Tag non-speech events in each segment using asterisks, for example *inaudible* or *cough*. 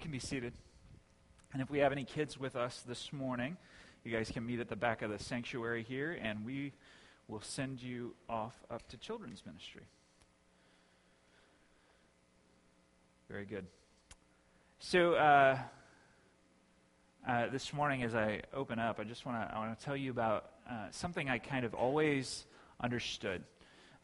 you can be seated. And if we have any kids with us this morning, you guys can meet at the back of the sanctuary here, and we will send you off up to children's ministry. Very good. So, uh, uh, this morning, as I open up, I just want to I want to tell you about uh, something I kind of always understood,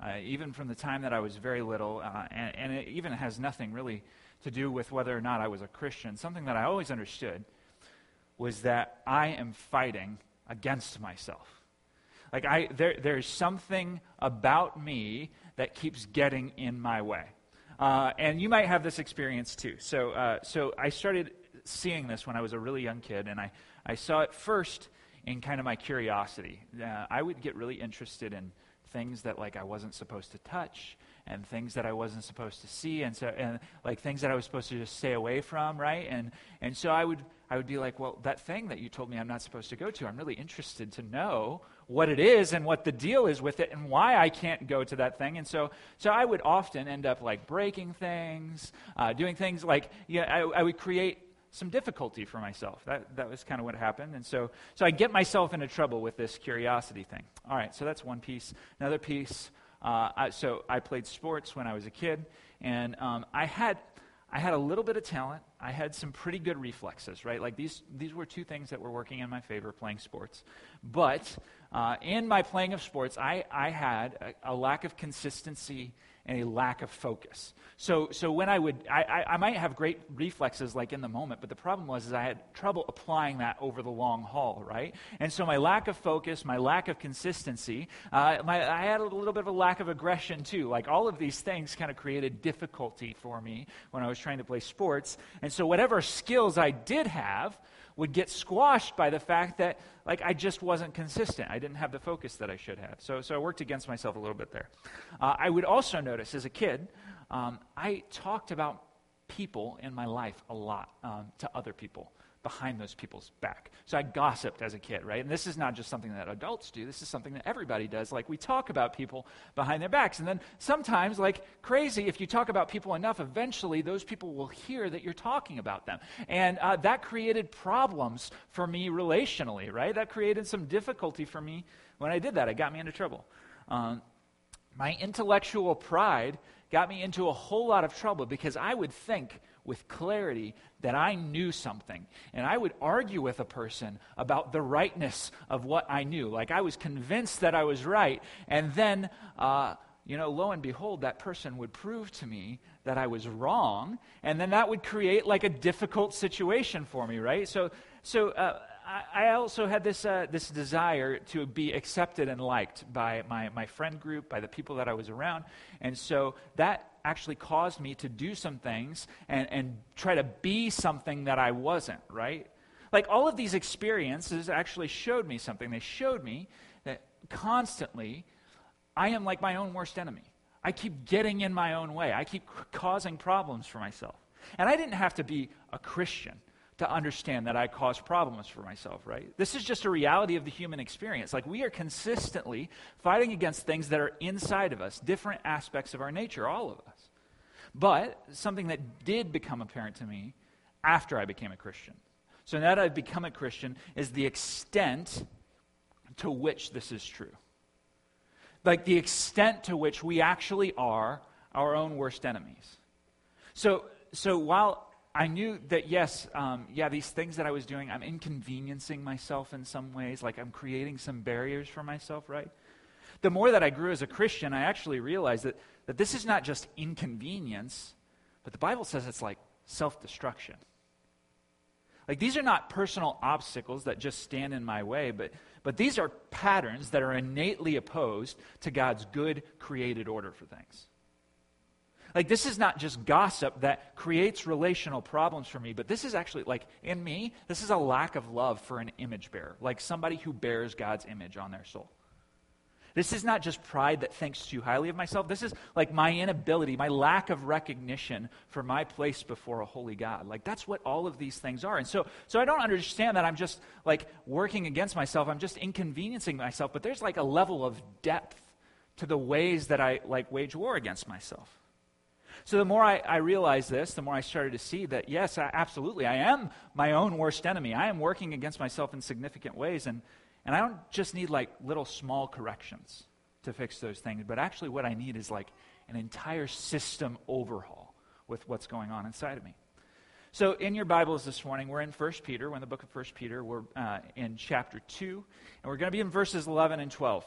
uh, even from the time that I was very little, uh, and, and it even has nothing really to do with whether or not I was a Christian. Something that I always understood was that I am fighting against myself. Like I, there, there's something about me that keeps getting in my way. Uh, and you might have this experience too. So, uh, so I started seeing this when I was a really young kid, and I, I saw it first in kind of my curiosity. Uh, I would get really interested in things that like I wasn't supposed to touch and things that I wasn't supposed to see and so and like things that I was supposed to just stay away from, right? And and so I would I would be like, well, that thing that you told me I'm not supposed to go to, I'm really interested to know what it is and what the deal is with it and why I can't go to that thing. And so, so I would often end up like breaking things, uh, doing things like, yeah, I, I would create some difficulty for myself. That, that was kind of what happened. And so, so I get myself into trouble with this curiosity thing. All right, so that's one piece. Another piece, uh, I, so I played sports when I was a kid, and um, I had. I had a little bit of talent. I had some pretty good reflexes, right? Like these, these were two things that were working in my favor playing sports. But uh, in my playing of sports, I, I had a, a lack of consistency and a lack of focus. So, so when I would, I, I, I, might have great reflexes like in the moment, but the problem was is I had trouble applying that over the long haul, right? And so my lack of focus, my lack of consistency, uh, my, I had a little bit of a lack of aggression too. Like all of these things kind of created difficulty for me when I was trying to play sports. And so whatever skills I did have, would get squashed by the fact that like I just wasn't consistent. I didn't have the focus that I should have. So, so I worked against myself a little bit there. Uh, I would also notice as a kid, um, I talked about people in my life a lot um, to other people behind those people's back. So I gossiped as a kid, right? And this is not just something that adults do, this is something that everybody does. Like we talk about people behind their backs. And then sometimes, like crazy, if you talk about people enough, eventually those people will hear that you're talking about them. And uh, that created problems for me relationally, right? That created some difficulty for me when I did that. It got me into trouble. Um, my intellectual pride got me into a whole lot of trouble because I would think with clarity that I knew something. And I would argue with a person about the rightness of what I knew. Like I was convinced that I was right. And then, uh, you know, lo and behold, that person would prove to me that I was wrong. And then that would create like a difficult situation for me, right? So, so, uh, I also had this, uh, this desire to be accepted and liked by my, my friend group, by the people that I was around. And so that actually caused me to do some things and, and try to be something that I wasn't, right? Like all of these experiences actually showed me something. They showed me that constantly I am like my own worst enemy. I keep getting in my own way, I keep causing problems for myself. And I didn't have to be a Christian to understand that I cause problems for myself, right? This is just a reality of the human experience. Like we are consistently fighting against things that are inside of us, different aspects of our nature, all of us. But something that did become apparent to me after I became a Christian. So now that I've become a Christian is the extent to which this is true. Like the extent to which we actually are our own worst enemies. So, so while I knew that, yes, um, yeah, these things that I was doing, I'm inconveniencing myself in some ways, like I'm creating some barriers for myself, right? The more that I grew as a Christian, I actually realized that, that this is not just inconvenience, but the Bible says it's like self destruction. Like these are not personal obstacles that just stand in my way, but, but these are patterns that are innately opposed to God's good created order for things. Like, this is not just gossip that creates relational problems for me, but this is actually, like, in me, this is a lack of love for an image bearer, like somebody who bears God's image on their soul. This is not just pride that thinks too highly of myself. This is like my inability, my lack of recognition for my place before a holy God. Like that's what all of these things are. And so, so I don't understand that I'm just like working against myself. I'm just inconveniencing myself. But there's like a level of depth to the ways that I like wage war against myself. So the more I, I realized this, the more I started to see that, yes, I, absolutely, I am my own worst enemy. I am working against myself in significant ways. And, and I don't just need like little small corrections to fix those things, but actually what I need is like an entire system overhaul with what's going on inside of me. So in your Bibles this morning, we're in 1 Peter. We're in the book of 1 Peter. We're uh, in chapter 2, and we're going to be in verses 11 and 12.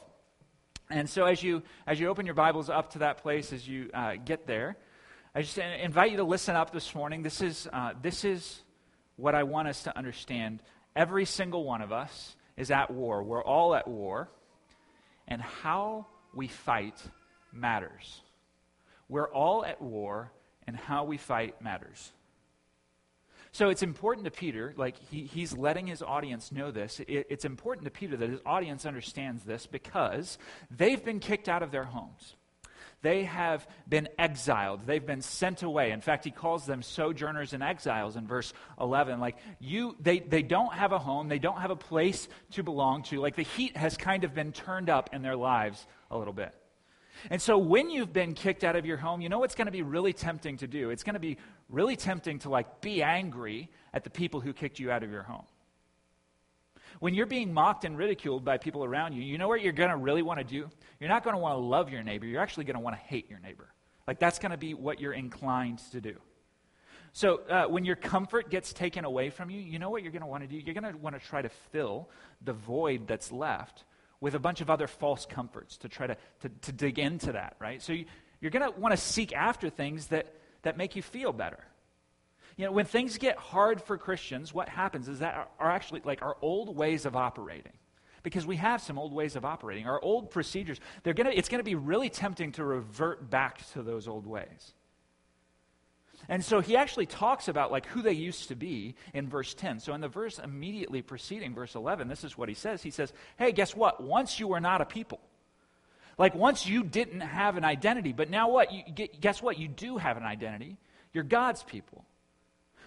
And so as you, as you open your Bibles up to that place, as you uh, get there, I just invite you to listen up this morning. This is, uh, this is what I want us to understand. Every single one of us is at war. We're all at war. And how we fight matters. We're all at war, and how we fight matters. So it's important to Peter, like he, he's letting his audience know this. It, it's important to Peter that his audience understands this because they've been kicked out of their homes. They have been exiled. They've been sent away. In fact, he calls them sojourners and exiles in verse 11. Like, you, they, they don't have a home. They don't have a place to belong to. Like, the heat has kind of been turned up in their lives a little bit. And so when you've been kicked out of your home, you know what's going to be really tempting to do? It's going to be really tempting to like be angry at the people who kicked you out of your home. When you're being mocked and ridiculed by people around you, you know what you're going to really want to do? You're not going to want to love your neighbor. You're actually going to want to hate your neighbor. Like, that's going to be what you're inclined to do. So, uh, when your comfort gets taken away from you, you know what you're going to want to do? You're going to want to try to fill the void that's left with a bunch of other false comforts to try to, to, to dig into that, right? So, you, you're going to want to seek after things that, that make you feel better. You know, when things get hard for Christians, what happens is that are actually like our old ways of operating. Because we have some old ways of operating. Our old procedures, they're gonna, it's going to be really tempting to revert back to those old ways. And so he actually talks about like who they used to be in verse 10. So in the verse immediately preceding verse 11, this is what he says. He says, "Hey, guess what? Once you were not a people. Like once you didn't have an identity, but now what? You, guess what? You do have an identity. You're God's people.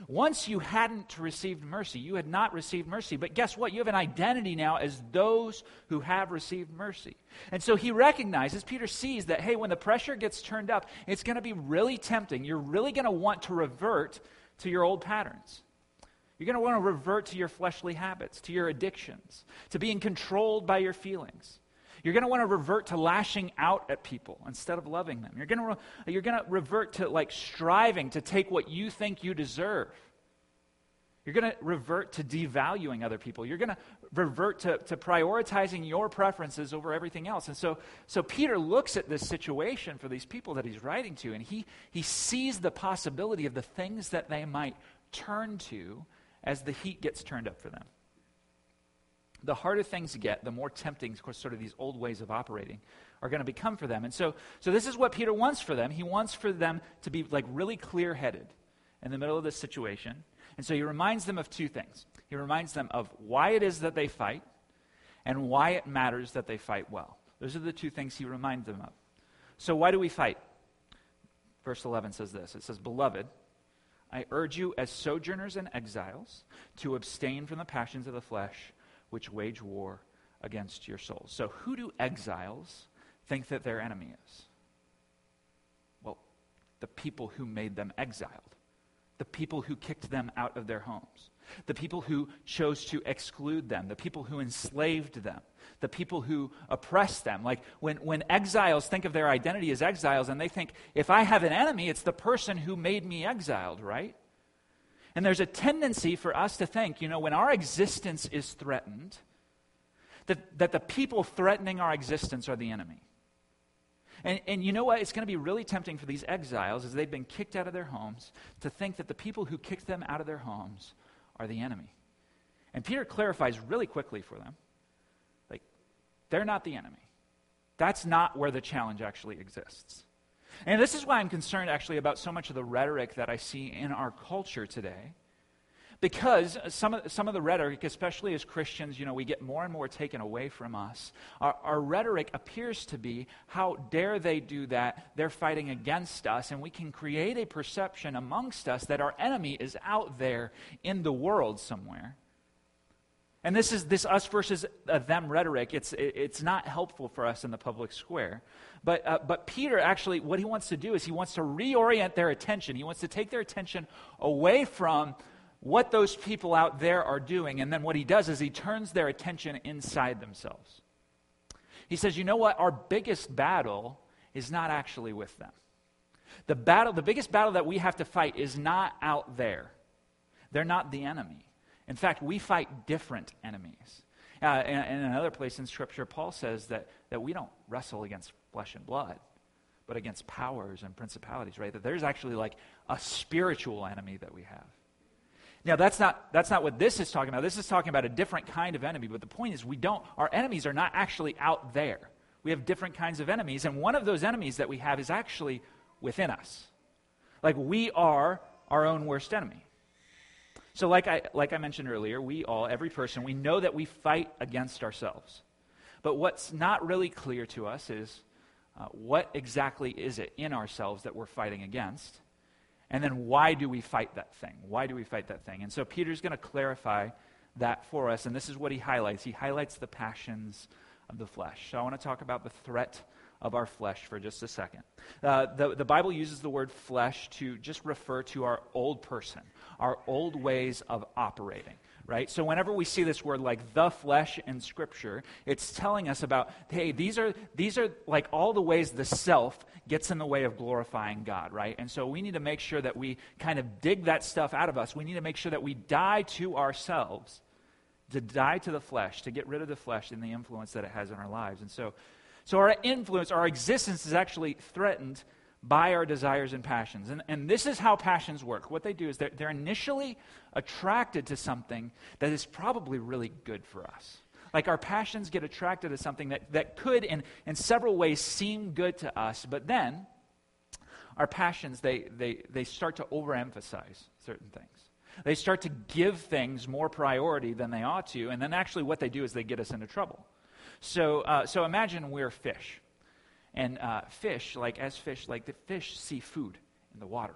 Once you hadn't received mercy, you had not received mercy. But guess what? You have an identity now as those who have received mercy. And so he recognizes, Peter sees that, hey, when the pressure gets turned up, it's going to be really tempting. You're really going to want to revert to your old patterns. You're going to want to revert to your fleshly habits, to your addictions, to being controlled by your feelings. You're going to want to revert to lashing out at people instead of loving them. You're going to, re- you're going to revert to like striving to take what you think you deserve. You're going to revert to devaluing other people. You're going to revert to, to prioritizing your preferences over everything else. And so, so Peter looks at this situation for these people that he's writing to, and he, he sees the possibility of the things that they might turn to as the heat gets turned up for them the harder things get, the more tempting, of course, sort of these old ways of operating are going to become for them. And so, so this is what Peter wants for them. He wants for them to be like really clear headed in the middle of this situation. And so he reminds them of two things. He reminds them of why it is that they fight and why it matters that they fight well. Those are the two things he reminds them of. So, why do we fight? Verse 11 says this It says, Beloved, I urge you as sojourners and exiles to abstain from the passions of the flesh which wage war against your souls. So, who do exiles think that their enemy is? Well, the people who made them exiled, the people who kicked them out of their homes, the people who chose to exclude them, the people who enslaved them, the people who oppressed them. Like when, when exiles think of their identity as exiles and they think, if I have an enemy, it's the person who made me exiled, right? And there's a tendency for us to think, you know, when our existence is threatened, that, that the people threatening our existence are the enemy. And, and you know what? It's going to be really tempting for these exiles, as they've been kicked out of their homes, to think that the people who kicked them out of their homes are the enemy. And Peter clarifies really quickly for them like, they're not the enemy. That's not where the challenge actually exists. And this is why I'm concerned actually about so much of the rhetoric that I see in our culture today. Because some of, some of the rhetoric, especially as Christians, you know, we get more and more taken away from us. Our, our rhetoric appears to be, how dare they do that? They're fighting against us. And we can create a perception amongst us that our enemy is out there in the world somewhere. And this is this us versus uh, them rhetoric. It's, it, it's not helpful for us in the public square. But, uh, but Peter actually, what he wants to do is he wants to reorient their attention. He wants to take their attention away from what those people out there are doing. And then what he does is he turns their attention inside themselves. He says, you know what? Our biggest battle is not actually with them. The battle, the biggest battle that we have to fight is not out there. They're not the enemy. In fact, we fight different enemies. Uh, in, another place in Scripture, Paul says that, that we don't wrestle against flesh and blood, but against powers and principalities, right? That there's actually like a spiritual enemy that we have. Now, that's not, that's not what this is talking about. This is talking about a different kind of enemy. But the point is, we don't, our enemies are not actually out there. We have different kinds of enemies. And one of those enemies that we have is actually within us. Like, we are our own worst enemy. So, like I, like I mentioned earlier, we all, every person, we know that we fight against ourselves. But what's not really clear to us is uh, what exactly is it in ourselves that we're fighting against? And then why do we fight that thing? Why do we fight that thing? And so Peter's going to clarify that for us, and this is what he highlights. He highlights the passions of the flesh. So I want to talk about the threat of our flesh for just a second. Uh, the, the Bible uses the word flesh to just refer to our old person, our old ways of operating right? So whenever we see this word like the flesh in Scripture, it's telling us about, hey, these are, these are like all the ways the self gets in the way of glorifying God, right? And so we need to make sure that we kind of dig that stuff out of us. We need to make sure that we die to ourselves, to die to the flesh, to get rid of the flesh and the influence that it has in our lives. And so, so our influence, our existence is actually threatened by our desires and passions. And, and this is how passions work. What they do is they're, they're initially attracted to something that is probably really good for us. Like our passions get attracted to something that, that could, in, in several ways, seem good to us, but then our passions, they, they, they start to overemphasize certain things. They start to give things more priority than they ought to, and then actually what they do is they get us into trouble. So, uh, so imagine we're fish and uh, fish, like as fish, like the fish see food in the water.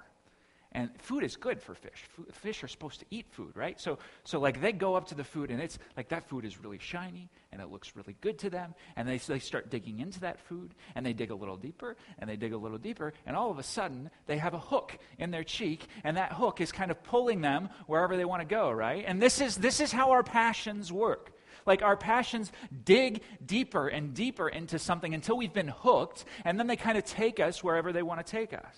And food is good for fish. Fish are supposed to eat food, right? So, so like they go up to the food and it's like that food is really shiny and it looks really good to them. And they, they start digging into that food and they dig a little deeper and they dig a little deeper. And all of a sudden they have a hook in their cheek and that hook is kind of pulling them wherever they want to go, right? And this is, this is how our passions work. Like our passions dig deeper and deeper into something until we've been hooked, and then they kind of take us wherever they want to take us.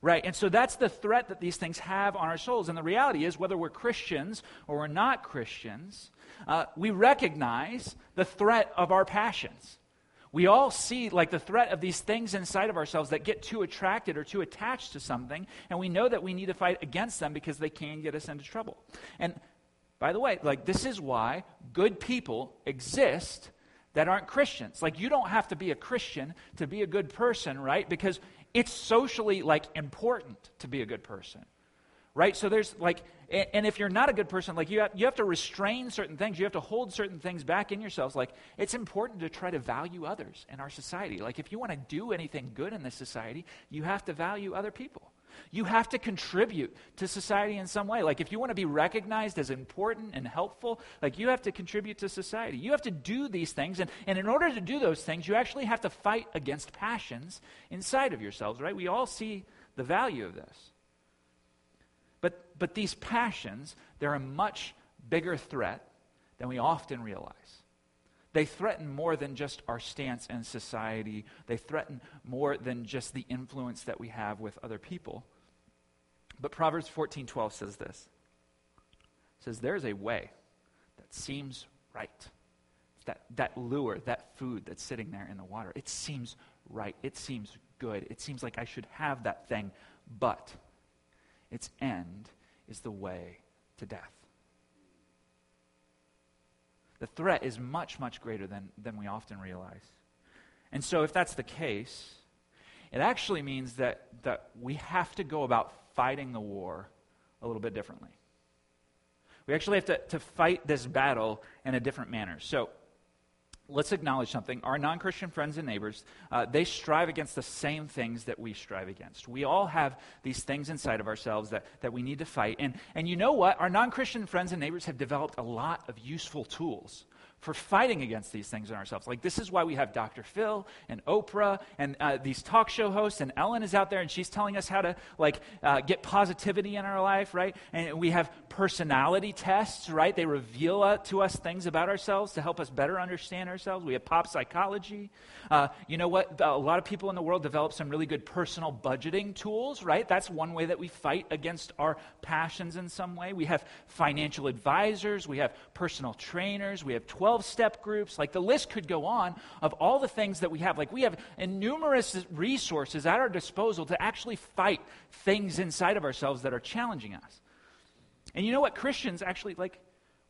Right? And so that's the threat that these things have on our souls. And the reality is, whether we're Christians or we're not Christians, uh, we recognize the threat of our passions. We all see like the threat of these things inside of ourselves that get too attracted or too attached to something, and we know that we need to fight against them because they can get us into trouble. And by the way, like this is why good people exist that aren't Christians. Like you don't have to be a Christian to be a good person, right? Because it's socially like important to be a good person. Right? So there's like and if you're not a good person, like you have, you have to restrain certain things, you have to hold certain things back in yourselves. Like it's important to try to value others in our society. Like if you want to do anything good in this society, you have to value other people. You have to contribute to society in some way. Like, if you want to be recognized as important and helpful, like, you have to contribute to society. You have to do these things. And, and in order to do those things, you actually have to fight against passions inside of yourselves, right? We all see the value of this. But, but these passions, they're a much bigger threat than we often realize. They threaten more than just our stance in society. They threaten more than just the influence that we have with other people. But Proverbs 14:12 says this. It says there's a way that seems right. That that lure, that food that's sitting there in the water. It seems right. It seems good. It seems like I should have that thing, but its end is the way to death. The threat is much, much greater than, than we often realize. And so, if that's the case, it actually means that, that we have to go about fighting the war a little bit differently. We actually have to, to fight this battle in a different manner. So, let's acknowledge something. Our non Christian friends and neighbors, uh, they strive against the same things that we strive against. We all have these things inside of ourselves that, that we need to fight. And, and you know what? Our non Christian friends and neighbors have developed a lot of useful tools for fighting against these things in ourselves. Like, this is why we have Dr. Phil and Oprah and uh, these talk show hosts, and Ellen is out there and she's telling us how to, like, uh, get positivity in our life, right? And we have personality tests, right? They reveal uh, to us things about ourselves to help us better understand ourselves. We have pop psychology. Uh, you know what? A lot of people in the world develop some really good personal budgeting tools, right? That's one way that we fight against our passions in some way. We have financial advisors, we have personal trainers, we have 12 12 step groups. Like the list could go on of all the things that we have. Like we have numerous resources at our disposal to actually fight things inside of ourselves that are challenging us. And you know what? Christians actually, like,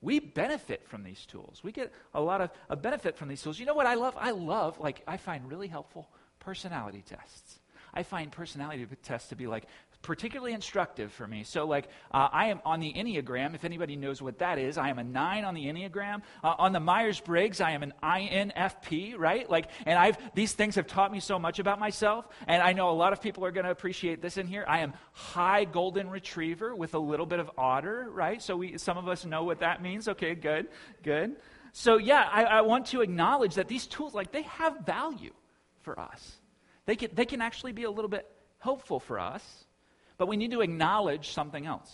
we benefit from these tools. We get a lot of a benefit from these tools. You know what I love? I love, like, I find really helpful personality tests. I find personality tests to be like particularly instructive for me. So, like, uh, I am on the Enneagram. If anybody knows what that is, I am a nine on the Enneagram. Uh, on the Myers Briggs, I am an INFP, right? Like, and I've these things have taught me so much about myself. And I know a lot of people are going to appreciate this in here. I am high golden retriever with a little bit of otter, right? So we some of us know what that means. Okay, good, good. So yeah, I, I want to acknowledge that these tools, like, they have value for us. They can, they can actually be a little bit helpful for us. But we need to acknowledge something else.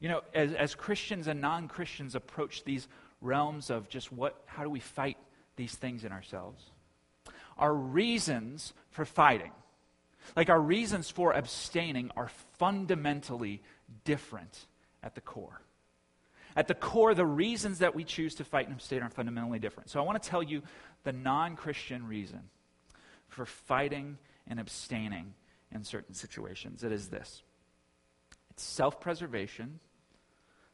You know, as, as Christians and non Christians approach these realms of just what, how do we fight these things in ourselves? Our reasons for fighting, like our reasons for abstaining, are fundamentally different at the core. At the core, the reasons that we choose to fight and abstain are fundamentally different. So I want to tell you the non Christian reason for fighting and abstaining in certain situations. It is this it's self preservation,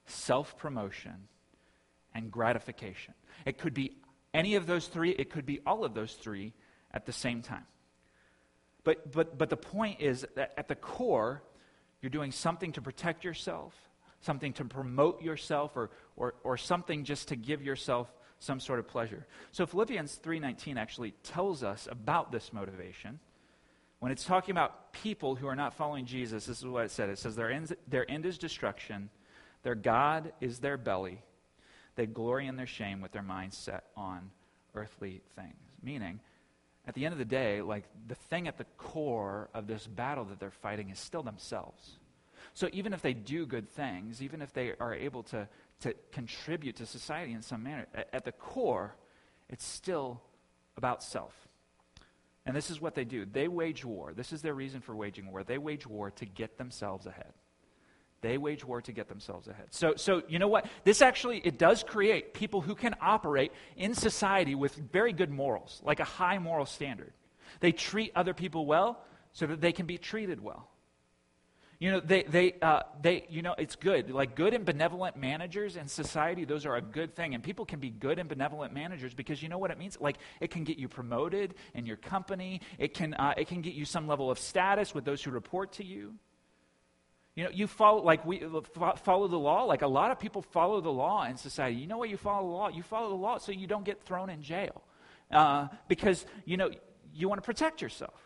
self promotion, and gratification. It could be any of those three, it could be all of those three at the same time. But, but, but the point is that at the core, you're doing something to protect yourself, something to promote yourself, or, or, or something just to give yourself some sort of pleasure. So Philippians 3:19 actually tells us about this motivation. When it's talking about people who are not following Jesus, this is what it said. It says, their end, their end is destruction, their God is their belly. They glory in their shame with their minds set on earthly things. Meaning, at the end of the day, like the thing at the core of this battle that they're fighting is still themselves. So even if they do good things, even if they are able to, to contribute to society in some manner, at, at the core, it's still about self. And this is what they do they wage war. This is their reason for waging war. They wage war to get themselves ahead. They wage war to get themselves ahead. So, so you know what? This actually it does create people who can operate in society with very good morals, like a high moral standard. They treat other people well so that they can be treated well. You know, they, they, uh, they, you know, it's good. Like good and benevolent managers in society, those are a good thing. And people can be good and benevolent managers because you know what it means? Like it can get you promoted in your company. It can, uh, it can get you some level of status with those who report to you. You know, you follow, like we follow the law. Like a lot of people follow the law in society. You know why you follow the law? You follow the law so you don't get thrown in jail. Uh, because, you know, you want to protect yourself.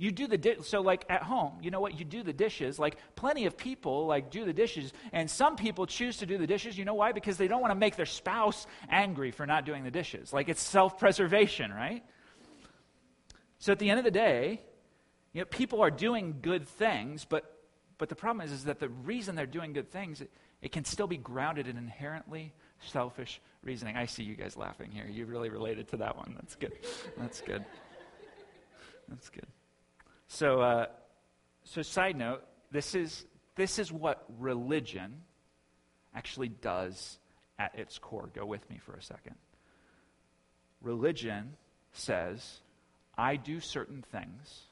You do the di- so like at home, you know what? You do the dishes. Like plenty of people like do the dishes, and some people choose to do the dishes. You know why? Because they don't want to make their spouse angry for not doing the dishes. Like it's self-preservation, right? So at the end of the day, you know, people are doing good things, but but the problem is, is that the reason they're doing good things, it, it can still be grounded in inherently selfish reasoning. I see you guys laughing here. You really related to that one. That's good. That's good. That's good. So, uh, so side note, this is, this is what religion actually does at its core. Go with me for a second. Religion says, I do certain things,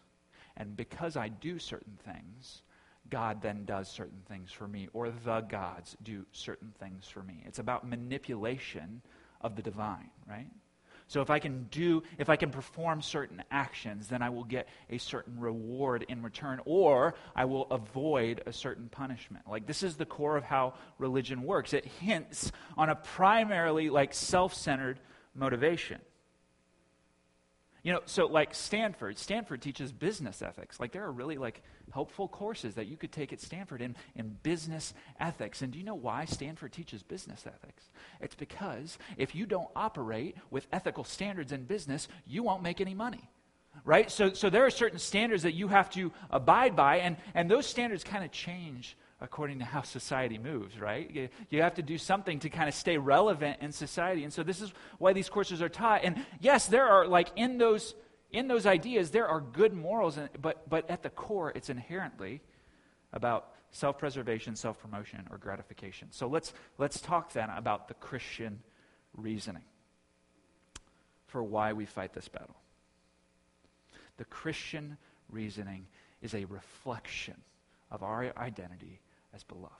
and because I do certain things, God then does certain things for me, or the gods do certain things for me. It's about manipulation of the divine, right? So if I can do, if I can perform certain actions, then I will get a certain reward in return, or I will avoid a certain punishment. Like this is the core of how religion works. It hints on a primarily like self-centered motivation. You know, so like Stanford, Stanford teaches business ethics. Like there are really like helpful courses that you could take at Stanford in, in business ethics. And do you know why Stanford teaches business ethics? It's because if you don't operate with ethical standards in business, you won't make any money. Right? So, so there are certain standards that you have to abide by, and, and those standards kind of change according to how society moves, right? You, you, have to do something to kind of stay relevant in society. And so this is why these courses are taught. And yes, there are like in those in those ideas there are good morals, but but at the core it's inherently about self-preservation, self-promotion or gratification. So let's let's talk then about the Christian reasoning for why we fight this battle. The Christian reasoning is a reflection of our identity as beloved.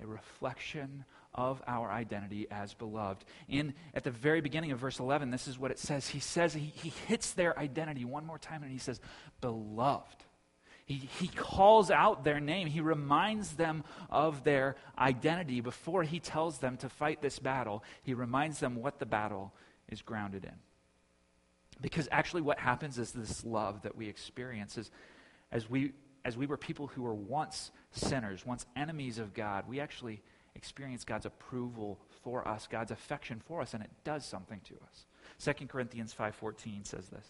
A reflection of our identity as beloved. In at the very beginning of verse 11, this is what it says. He says he, he hits their identity one more time and he says, "Beloved." He, he calls out their name. He reminds them of their identity before he tells them to fight this battle. He reminds them what the battle is grounded in. Because actually, what happens is this love that we experience is as we as we were people who were once sinners, once enemies of God, we actually experience God's approval for us, God's affection for us, and it does something to us. 2 Corinthians 5:14 says this.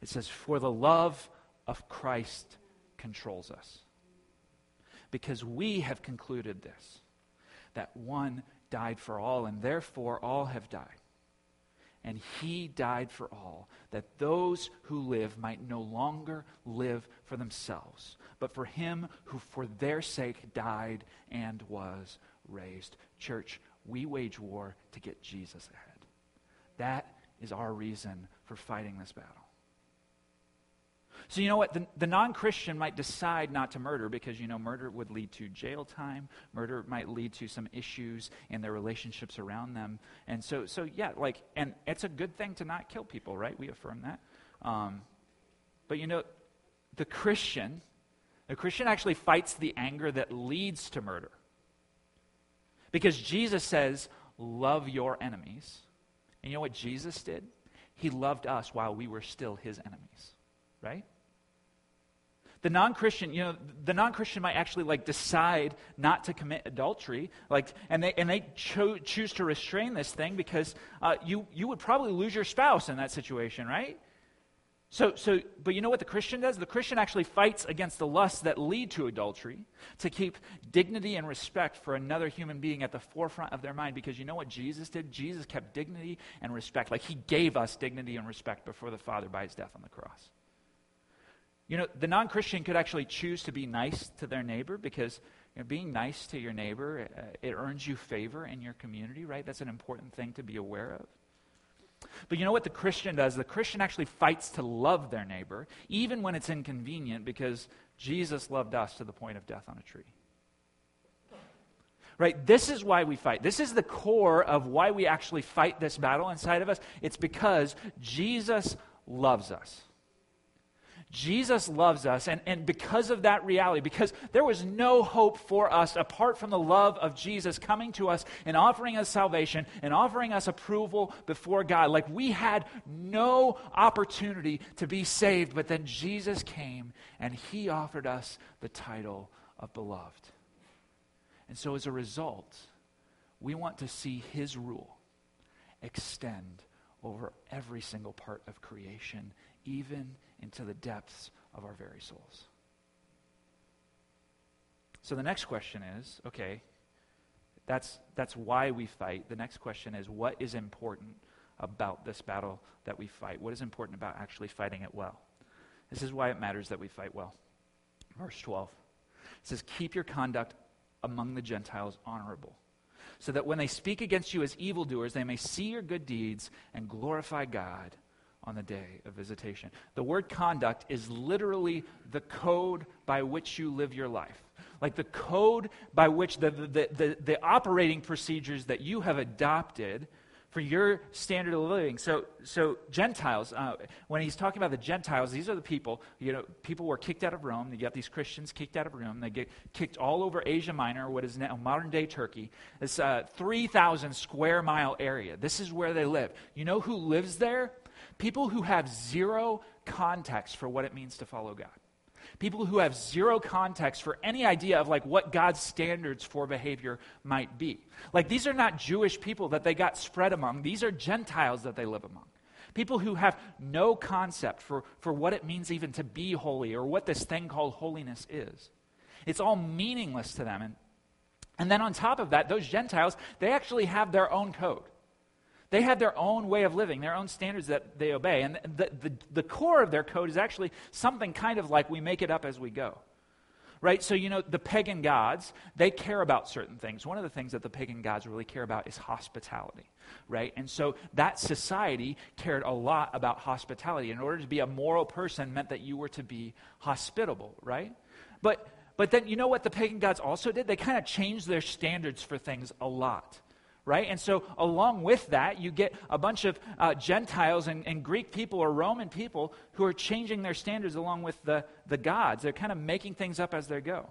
It says, "For the love of Christ controls us." Because we have concluded this, that one died for all, and therefore all have died and he died for all, that those who live might no longer live for themselves, but for him who for their sake died and was raised. Church, we wage war to get Jesus ahead. That is our reason for fighting this battle. So, you know what? The, the non Christian might decide not to murder because, you know, murder would lead to jail time. Murder might lead to some issues in their relationships around them. And so, so yeah, like, and it's a good thing to not kill people, right? We affirm that. Um, but, you know, the Christian, the Christian actually fights the anger that leads to murder. Because Jesus says, love your enemies. And you know what Jesus did? He loved us while we were still his enemies, right? The non-Christian, you know, the non-Christian might actually like decide not to commit adultery, like, and they and they cho- choose to restrain this thing because uh, you you would probably lose your spouse in that situation, right? So, so, but you know what the Christian does? The Christian actually fights against the lusts that lead to adultery to keep dignity and respect for another human being at the forefront of their mind. Because you know what Jesus did? Jesus kept dignity and respect. Like he gave us dignity and respect before the Father by his death on the cross. You know, the non Christian could actually choose to be nice to their neighbor because you know, being nice to your neighbor, uh, it earns you favor in your community, right? That's an important thing to be aware of. But you know what the Christian does? The Christian actually fights to love their neighbor, even when it's inconvenient, because Jesus loved us to the point of death on a tree. Right? This is why we fight. This is the core of why we actually fight this battle inside of us. It's because Jesus loves us. Jesus loves us, and, and because of that reality, because there was no hope for us apart from the love of Jesus coming to us and offering us salvation and offering us approval before God. Like we had no opportunity to be saved, but then Jesus came and he offered us the title of beloved. And so as a result, we want to see his rule extend over every single part of creation, even into the depths of our very souls. So the next question is okay, that's, that's why we fight. The next question is what is important about this battle that we fight? What is important about actually fighting it well? This is why it matters that we fight well. Verse 12 it says, Keep your conduct among the Gentiles honorable, so that when they speak against you as evildoers, they may see your good deeds and glorify God on the day of visitation. The word conduct is literally the code by which you live your life. Like the code by which the, the, the, the, operating procedures that you have adopted for your standard of living. So, so Gentiles, uh, when he's talking about the Gentiles, these are the people, you know, people were kicked out of Rome. You got these Christians kicked out of Rome. They get kicked all over Asia Minor, what is now modern day Turkey. It's a 3,000 square mile area. This is where they live. You know who lives there? People who have zero context for what it means to follow God people who have zero context for any idea of like what God's standards for behavior might be. Like these are not Jewish people that they got spread among, these are Gentiles that they live among. People who have no concept for, for what it means even to be holy or what this thing called holiness is. It's all meaningless to them. And, and then on top of that, those Gentiles, they actually have their own code. They have their own way of living, their own standards that they obey. And the, the, the core of their code is actually something kind of like we make it up as we go. Right? So, you know, the pagan gods, they care about certain things. One of the things that the pagan gods really care about is hospitality. Right? And so that society cared a lot about hospitality. In order to be a moral person meant that you were to be hospitable, right? But but then you know what the pagan gods also did? They kind of changed their standards for things a lot right? And so, along with that, you get a bunch of uh, Gentiles and, and, Greek people or Roman people who are changing their standards along with the, the gods. They're kind of making things up as they go.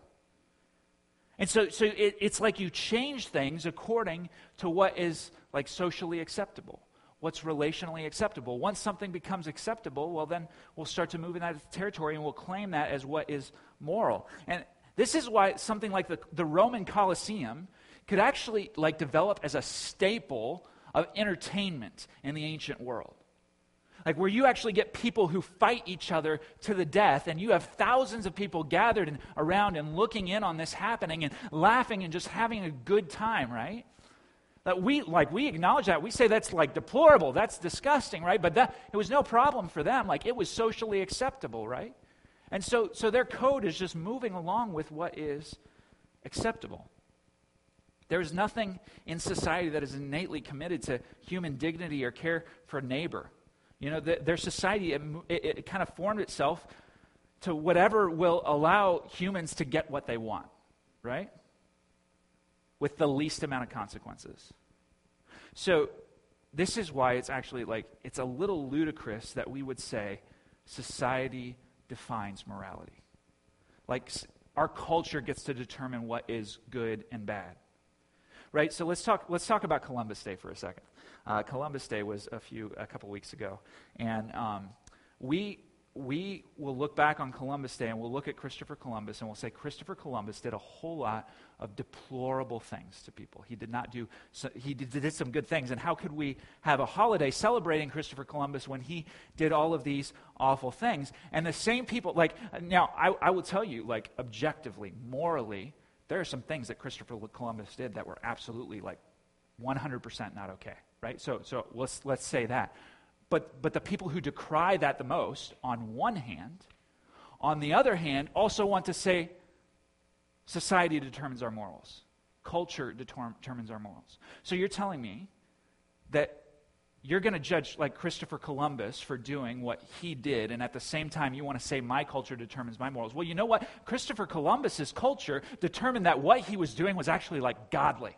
And so, so it, it's like you change things according to what is like socially acceptable, what's relationally acceptable. Once something becomes acceptable, well, then we'll start to move in that territory and we'll claim that as what is moral. And this is why something like the, the Roman Colosseum could actually like develop as a staple of entertainment in the ancient world. Like where you actually get people who fight each other to the death, and you have thousands of people gathered and, around and looking in on this happening and laughing and just having a good time, right? That we like we acknowledge that. We say that's like deplorable, that's disgusting, right? But that it was no problem for them. Like it was socially acceptable, right? And so so their code is just moving along with what is acceptable. There is nothing in society that is innately committed to human dignity or care for neighbor. You know, the, their society, it, it, it kind of formed itself to whatever will allow humans to get what they want, right? With the least amount of consequences. So, this is why it's actually like, it's a little ludicrous that we would say society defines morality. Like, our culture gets to determine what is good and bad right? So let's talk, let's talk about Columbus Day for a second. Uh, Columbus Day was a few, a couple weeks ago. And um, we, we will look back on Columbus Day and we'll look at Christopher Columbus and we'll say Christopher Columbus did a whole lot of deplorable things to people. He did not do, so, he did, did some good things. And how could we have a holiday celebrating Christopher Columbus when he did all of these awful things? And the same people, like, now I, I will tell you, like, objectively, morally, there are some things that Christopher Columbus did that were absolutely like 100% not okay, right? So, so let's, let's say that. But, but the people who decry that the most, on one hand, on the other hand, also want to say society determines our morals, culture determines our morals. So you're telling me that you're going to judge like Christopher Columbus for doing what he did, and at the same time, you want to say my culture determines my morals. Well, you know what? Christopher Columbus's culture determined that what he was doing was actually like godly,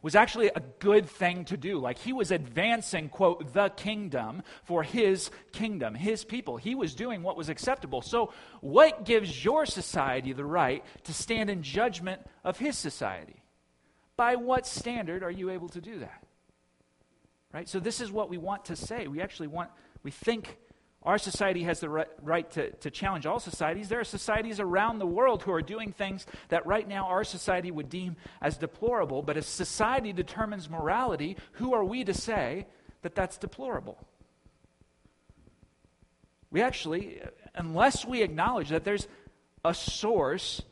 was actually a good thing to do. Like he was advancing, quote, the kingdom for his kingdom, his people. He was doing what was acceptable. So, what gives your society the right to stand in judgment of his society? By what standard are you able to do that? Right? So, this is what we want to say. We actually want, we think our society has the right, right to, to challenge all societies. There are societies around the world who are doing things that right now our society would deem as deplorable. But if society determines morality, who are we to say that that's deplorable? We actually, unless we acknowledge that there's a source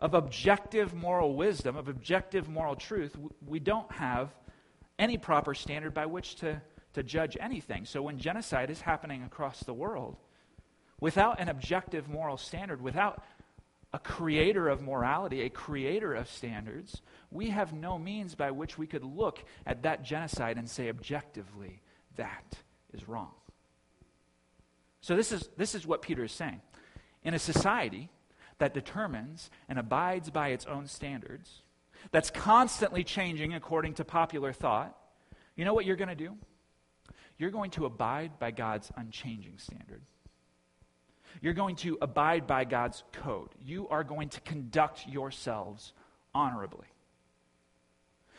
of objective moral wisdom, of objective moral truth, we don't have any proper standard by which to, to judge anything. So when genocide is happening across the world, without an objective moral standard, without a creator of morality, a creator of standards, we have no means by which we could look at that genocide and say objectively, that is wrong. So, this is, this is what Peter is saying. In a society that determines and abides by its own standards, that's constantly changing according to popular thought, You know what you're going to do? You're going to abide by God's unchanging standard. You're going to abide by God's code. You are going to conduct yourselves honorably.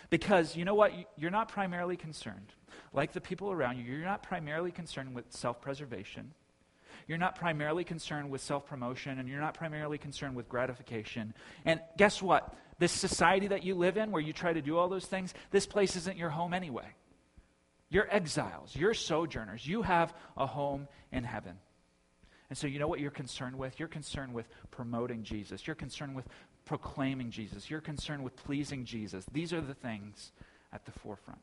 Because you know what? You're not primarily concerned, like the people around you, you're not primarily concerned with self preservation. You're not primarily concerned with self promotion, and you're not primarily concerned with gratification. And guess what? This society that you live in, where you try to do all those things, this place isn't your home anyway. You're exiles, you're sojourners. You have a home in heaven. And so, you know what you're concerned with? You're concerned with promoting Jesus. You're concerned with proclaiming Jesus. You're concerned with pleasing Jesus. These are the things at the forefront.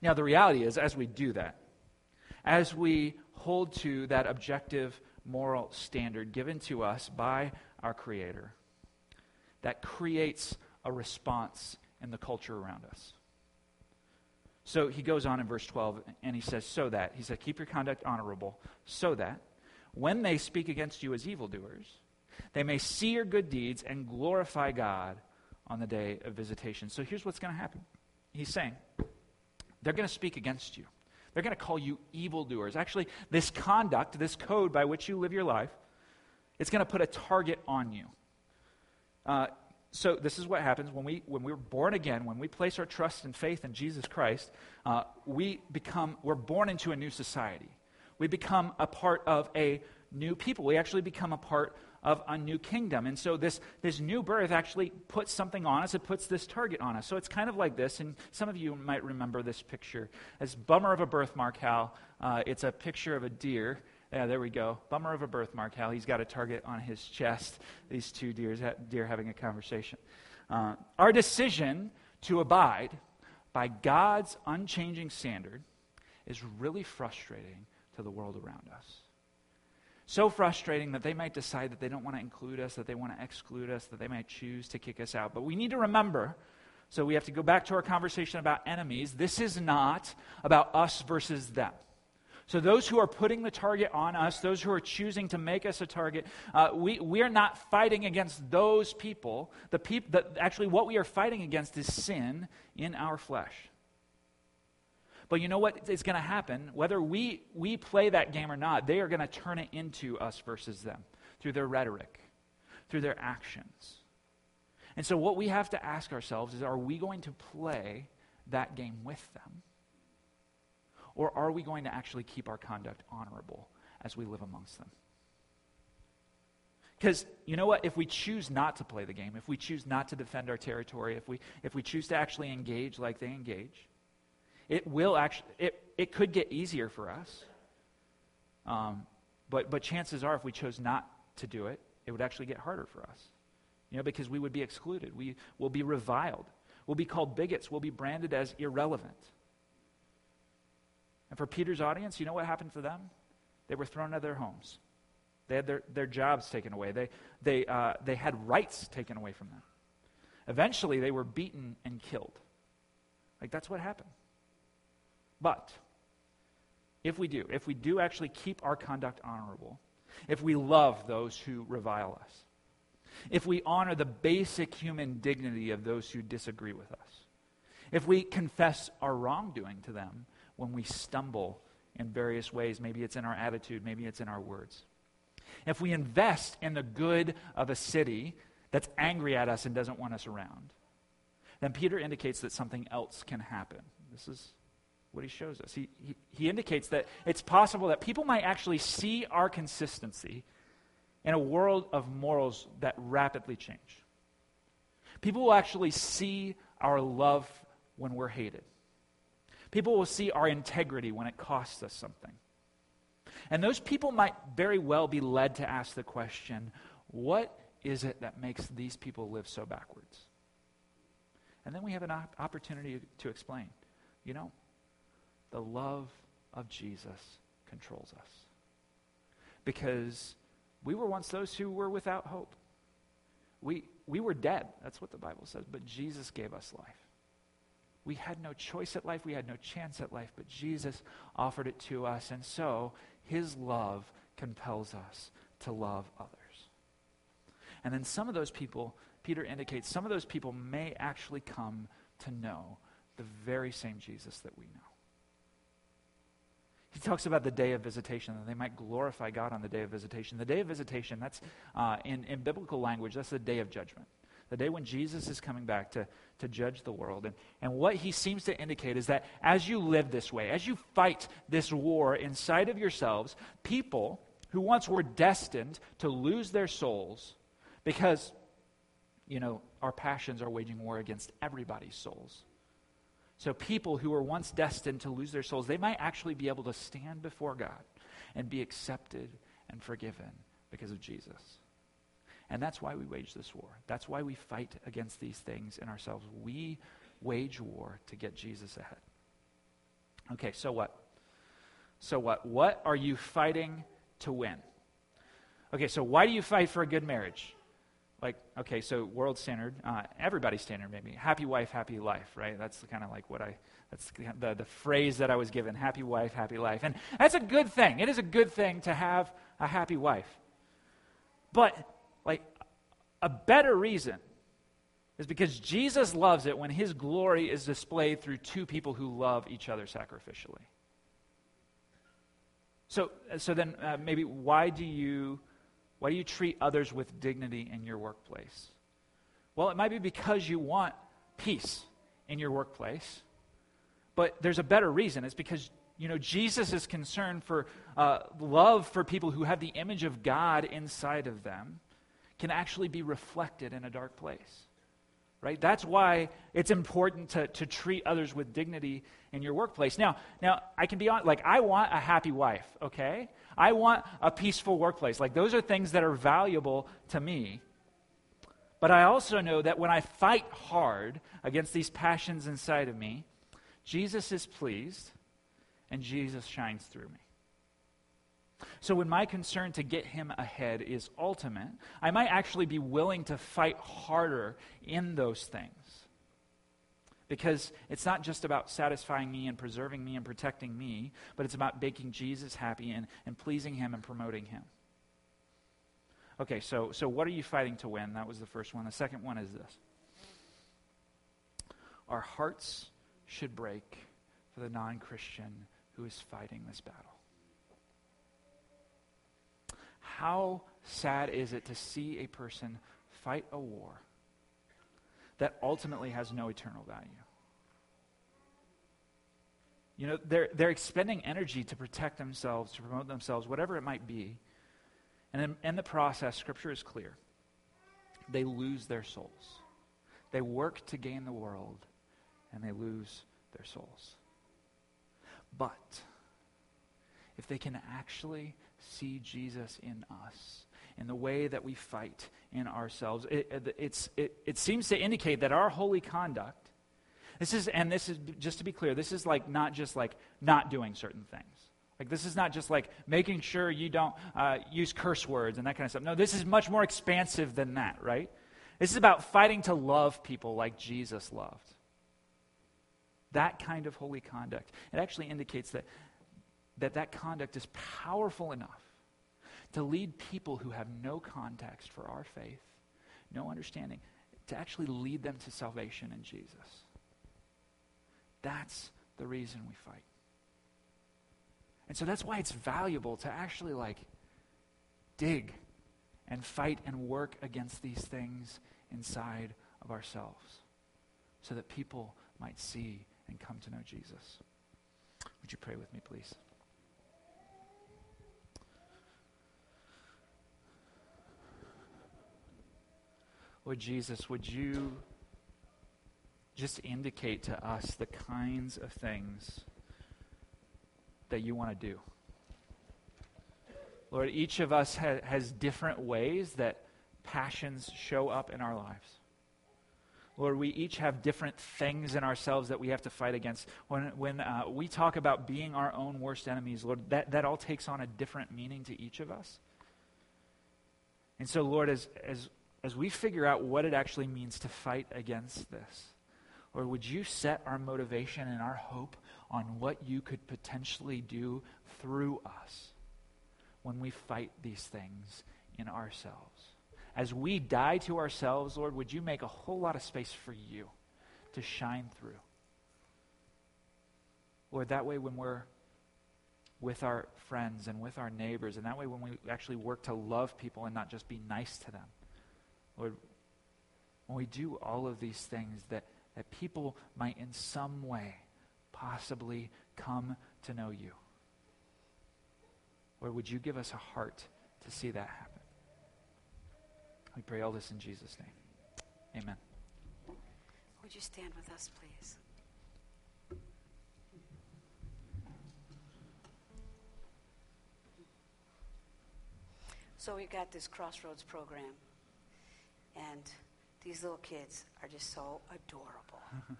Now, the reality is, as we do that, as we hold to that objective moral standard given to us by our Creator, that creates a response in the culture around us. So he goes on in verse 12 and he says, So that, he said, keep your conduct honorable, so that when they speak against you as evildoers, they may see your good deeds and glorify God on the day of visitation. So here's what's going to happen. He's saying, they're going to speak against you. They're going to call you evildoers. Actually, this conduct, this code by which you live your life, it's going to put a target on you. Uh, so this is what happens when we when we're born again when we place our trust and faith in jesus christ uh, we become we're born into a new society. We become a part of a new people. We actually become a part of a new kingdom. And so this this new birth actually puts something on us. It puts this target on us. So it's kind of like this and some of you might remember this picture. As bummer of a birthmark hal uh, it's a picture of a deer yeah, there we go. Bummer of a birthmark, Hal. He's got a target on his chest. These two deers, deer having a conversation. Uh, our decision to abide by God's unchanging standard is really frustrating to the world around us. So frustrating that they might decide that they don't want to include us, that they want to exclude us, that they might choose to kick us out. But we need to remember so we have to go back to our conversation about enemies. This is not about us versus them. So, those who are putting the target on us, those who are choosing to make us a target, uh, we, we are not fighting against those people. The peop- the, actually, what we are fighting against is sin in our flesh. But you know what is going to happen? Whether we, we play that game or not, they are going to turn it into us versus them through their rhetoric, through their actions. And so, what we have to ask ourselves is are we going to play that game with them? Or are we going to actually keep our conduct honorable as we live amongst them? Because you know what? If we choose not to play the game, if we choose not to defend our territory, if we, if we choose to actually engage like they engage, it will actually, it, it could get easier for us. Um, but, but chances are, if we chose not to do it, it would actually get harder for us. You know, because we would be excluded. We will be reviled. We'll be called bigots. We'll be branded as irrelevant. And for Peter's audience, you know what happened to them? They were thrown out of their homes. They had their, their jobs taken away. They, they, uh, they had rights taken away from them. Eventually, they were beaten and killed. Like, that's what happened. But if we do, if we do actually keep our conduct honorable, if we love those who revile us, if we honor the basic human dignity of those who disagree with us, if we confess our wrongdoing to them, when we stumble in various ways. Maybe it's in our attitude, maybe it's in our words. If we invest in the good of a city that's angry at us and doesn't want us around, then Peter indicates that something else can happen. This is what he shows us. He, he, he indicates that it's possible that people might actually see our consistency in a world of morals that rapidly change. People will actually see our love when we're hated. People will see our integrity when it costs us something. And those people might very well be led to ask the question what is it that makes these people live so backwards? And then we have an op- opportunity to explain. You know, the love of Jesus controls us. Because we were once those who were without hope. We, we were dead. That's what the Bible says. But Jesus gave us life. We had no choice at life, we had no chance at life, but Jesus offered it to us. And so, his love compels us to love others. And then some of those people, Peter indicates, some of those people may actually come to know the very same Jesus that we know. He talks about the day of visitation, that they might glorify God on the day of visitation. The day of visitation, that's uh, in, in biblical language, that's the day of judgment. The day when Jesus is coming back to, to judge the world. And, and what he seems to indicate is that as you live this way, as you fight this war inside of yourselves, people who once were destined to lose their souls because, you know, our passions are waging war against everybody's souls. So, people who were once destined to lose their souls, they might actually be able to stand before God and be accepted and forgiven because of Jesus. And that's why we wage this war. That's why we fight against these things in ourselves. We wage war to get Jesus ahead. Okay, so what? So what? What are you fighting to win? Okay, so why do you fight for a good marriage? Like, okay, so world standard, uh, everybody's standard maybe. Happy wife, happy life, right? That's kind of like what I, that's the, the phrase that I was given happy wife, happy life. And that's a good thing. It is a good thing to have a happy wife. But, a better reason is because Jesus loves it when his glory is displayed through two people who love each other sacrificially. So, so then uh, maybe why do you why do you treat others with dignity in your workplace? Well, it might be because you want peace in your workplace, but there's a better reason. It's because you know Jesus is concerned for uh, love for people who have the image of God inside of them can actually be reflected in a dark place. Right? That's why it's important to, to treat others with dignity in your workplace. Now, now I can be on like I want a happy wife, okay? I want a peaceful workplace. Like, those are things that are valuable to me. But I also know that when I fight hard against these passions inside of me, Jesus is pleased and Jesus shines through me. So, when my concern to get him ahead is ultimate, I might actually be willing to fight harder in those things because it's not just about satisfying me and preserving me and protecting me, but it's about making Jesus happy and, and pleasing him and promoting him. Okay, so, so what are you fighting to win? That was the first one. The second one is this Our hearts should break for the non Christian who is fighting this battle. How sad is it to see a person fight a war that ultimately has no eternal value. You know, they're, they're expending energy to protect themselves, to promote themselves, whatever it might be. And in, in the process, Scripture is clear. They lose their souls. They work to gain the world, and they lose their souls. But if they can actually see Jesus in us, in the way that we fight in ourselves. It, it, it, it seems to indicate that our holy conduct, this is, and this is, just to be clear, this is like not just like not doing certain things. Like, this is not just like making sure you don't uh, use curse words and that kind of stuff. No, this is much more expansive than that, right? This is about fighting to love people like Jesus loved. That kind of holy conduct. It actually indicates that that, that conduct is powerful enough to lead people who have no context for our faith, no understanding, to actually lead them to salvation in Jesus. That's the reason we fight. And so that's why it's valuable to actually like dig and fight and work against these things inside of ourselves so that people might see and come to know Jesus. Would you pray with me, please? Lord Jesus, would you just indicate to us the kinds of things that you want to do? Lord, each of us ha- has different ways that passions show up in our lives. Lord, we each have different things in ourselves that we have to fight against. When, when uh, we talk about being our own worst enemies, Lord, that, that all takes on a different meaning to each of us. And so, Lord, as, as as we figure out what it actually means to fight against this, or would you set our motivation and our hope on what you could potentially do through us when we fight these things in ourselves? As we die to ourselves, Lord, would you make a whole lot of space for you to shine through? Lord, that way when we're with our friends and with our neighbors, and that way when we actually work to love people and not just be nice to them, Lord, when we do all of these things, that, that people might in some way possibly come to know you. Lord, would you give us a heart to see that happen? We pray all this in Jesus' name. Amen. Would you stand with us, please? So we've got this Crossroads program, and these little kids are just so adorable. *laughs*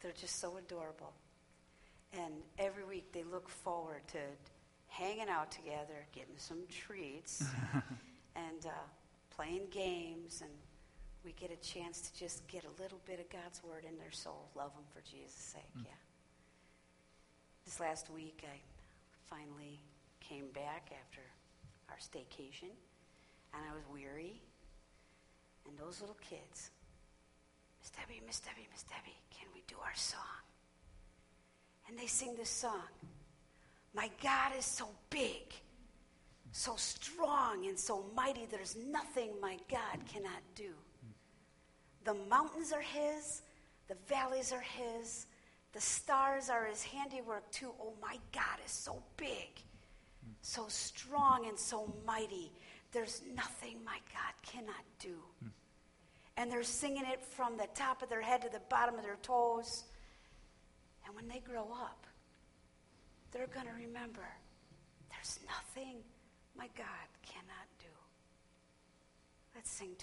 They're just so adorable. And every week they look forward to hanging out together, getting some treats, *laughs* and uh, playing games, and we get a chance to just get a little bit of God's word in their soul. Love them for Jesus' sake, mm. yeah. This last week, I finally came back after our staycation, and I was weary. And those little kids, Miss Debbie, Miss Debbie, Miss Debbie, can we do our song? And they sing this song. My God is so big, so strong, and so mighty, there's nothing my God cannot do. The mountains are His, the valleys are His, the stars are His handiwork too. Oh, my God is so big, so strong, and so mighty. There's nothing my God cannot do. And they're singing it from the top of their head to the bottom of their toes. And when they grow up, they're going to remember there's nothing my God cannot do. Let's sing to.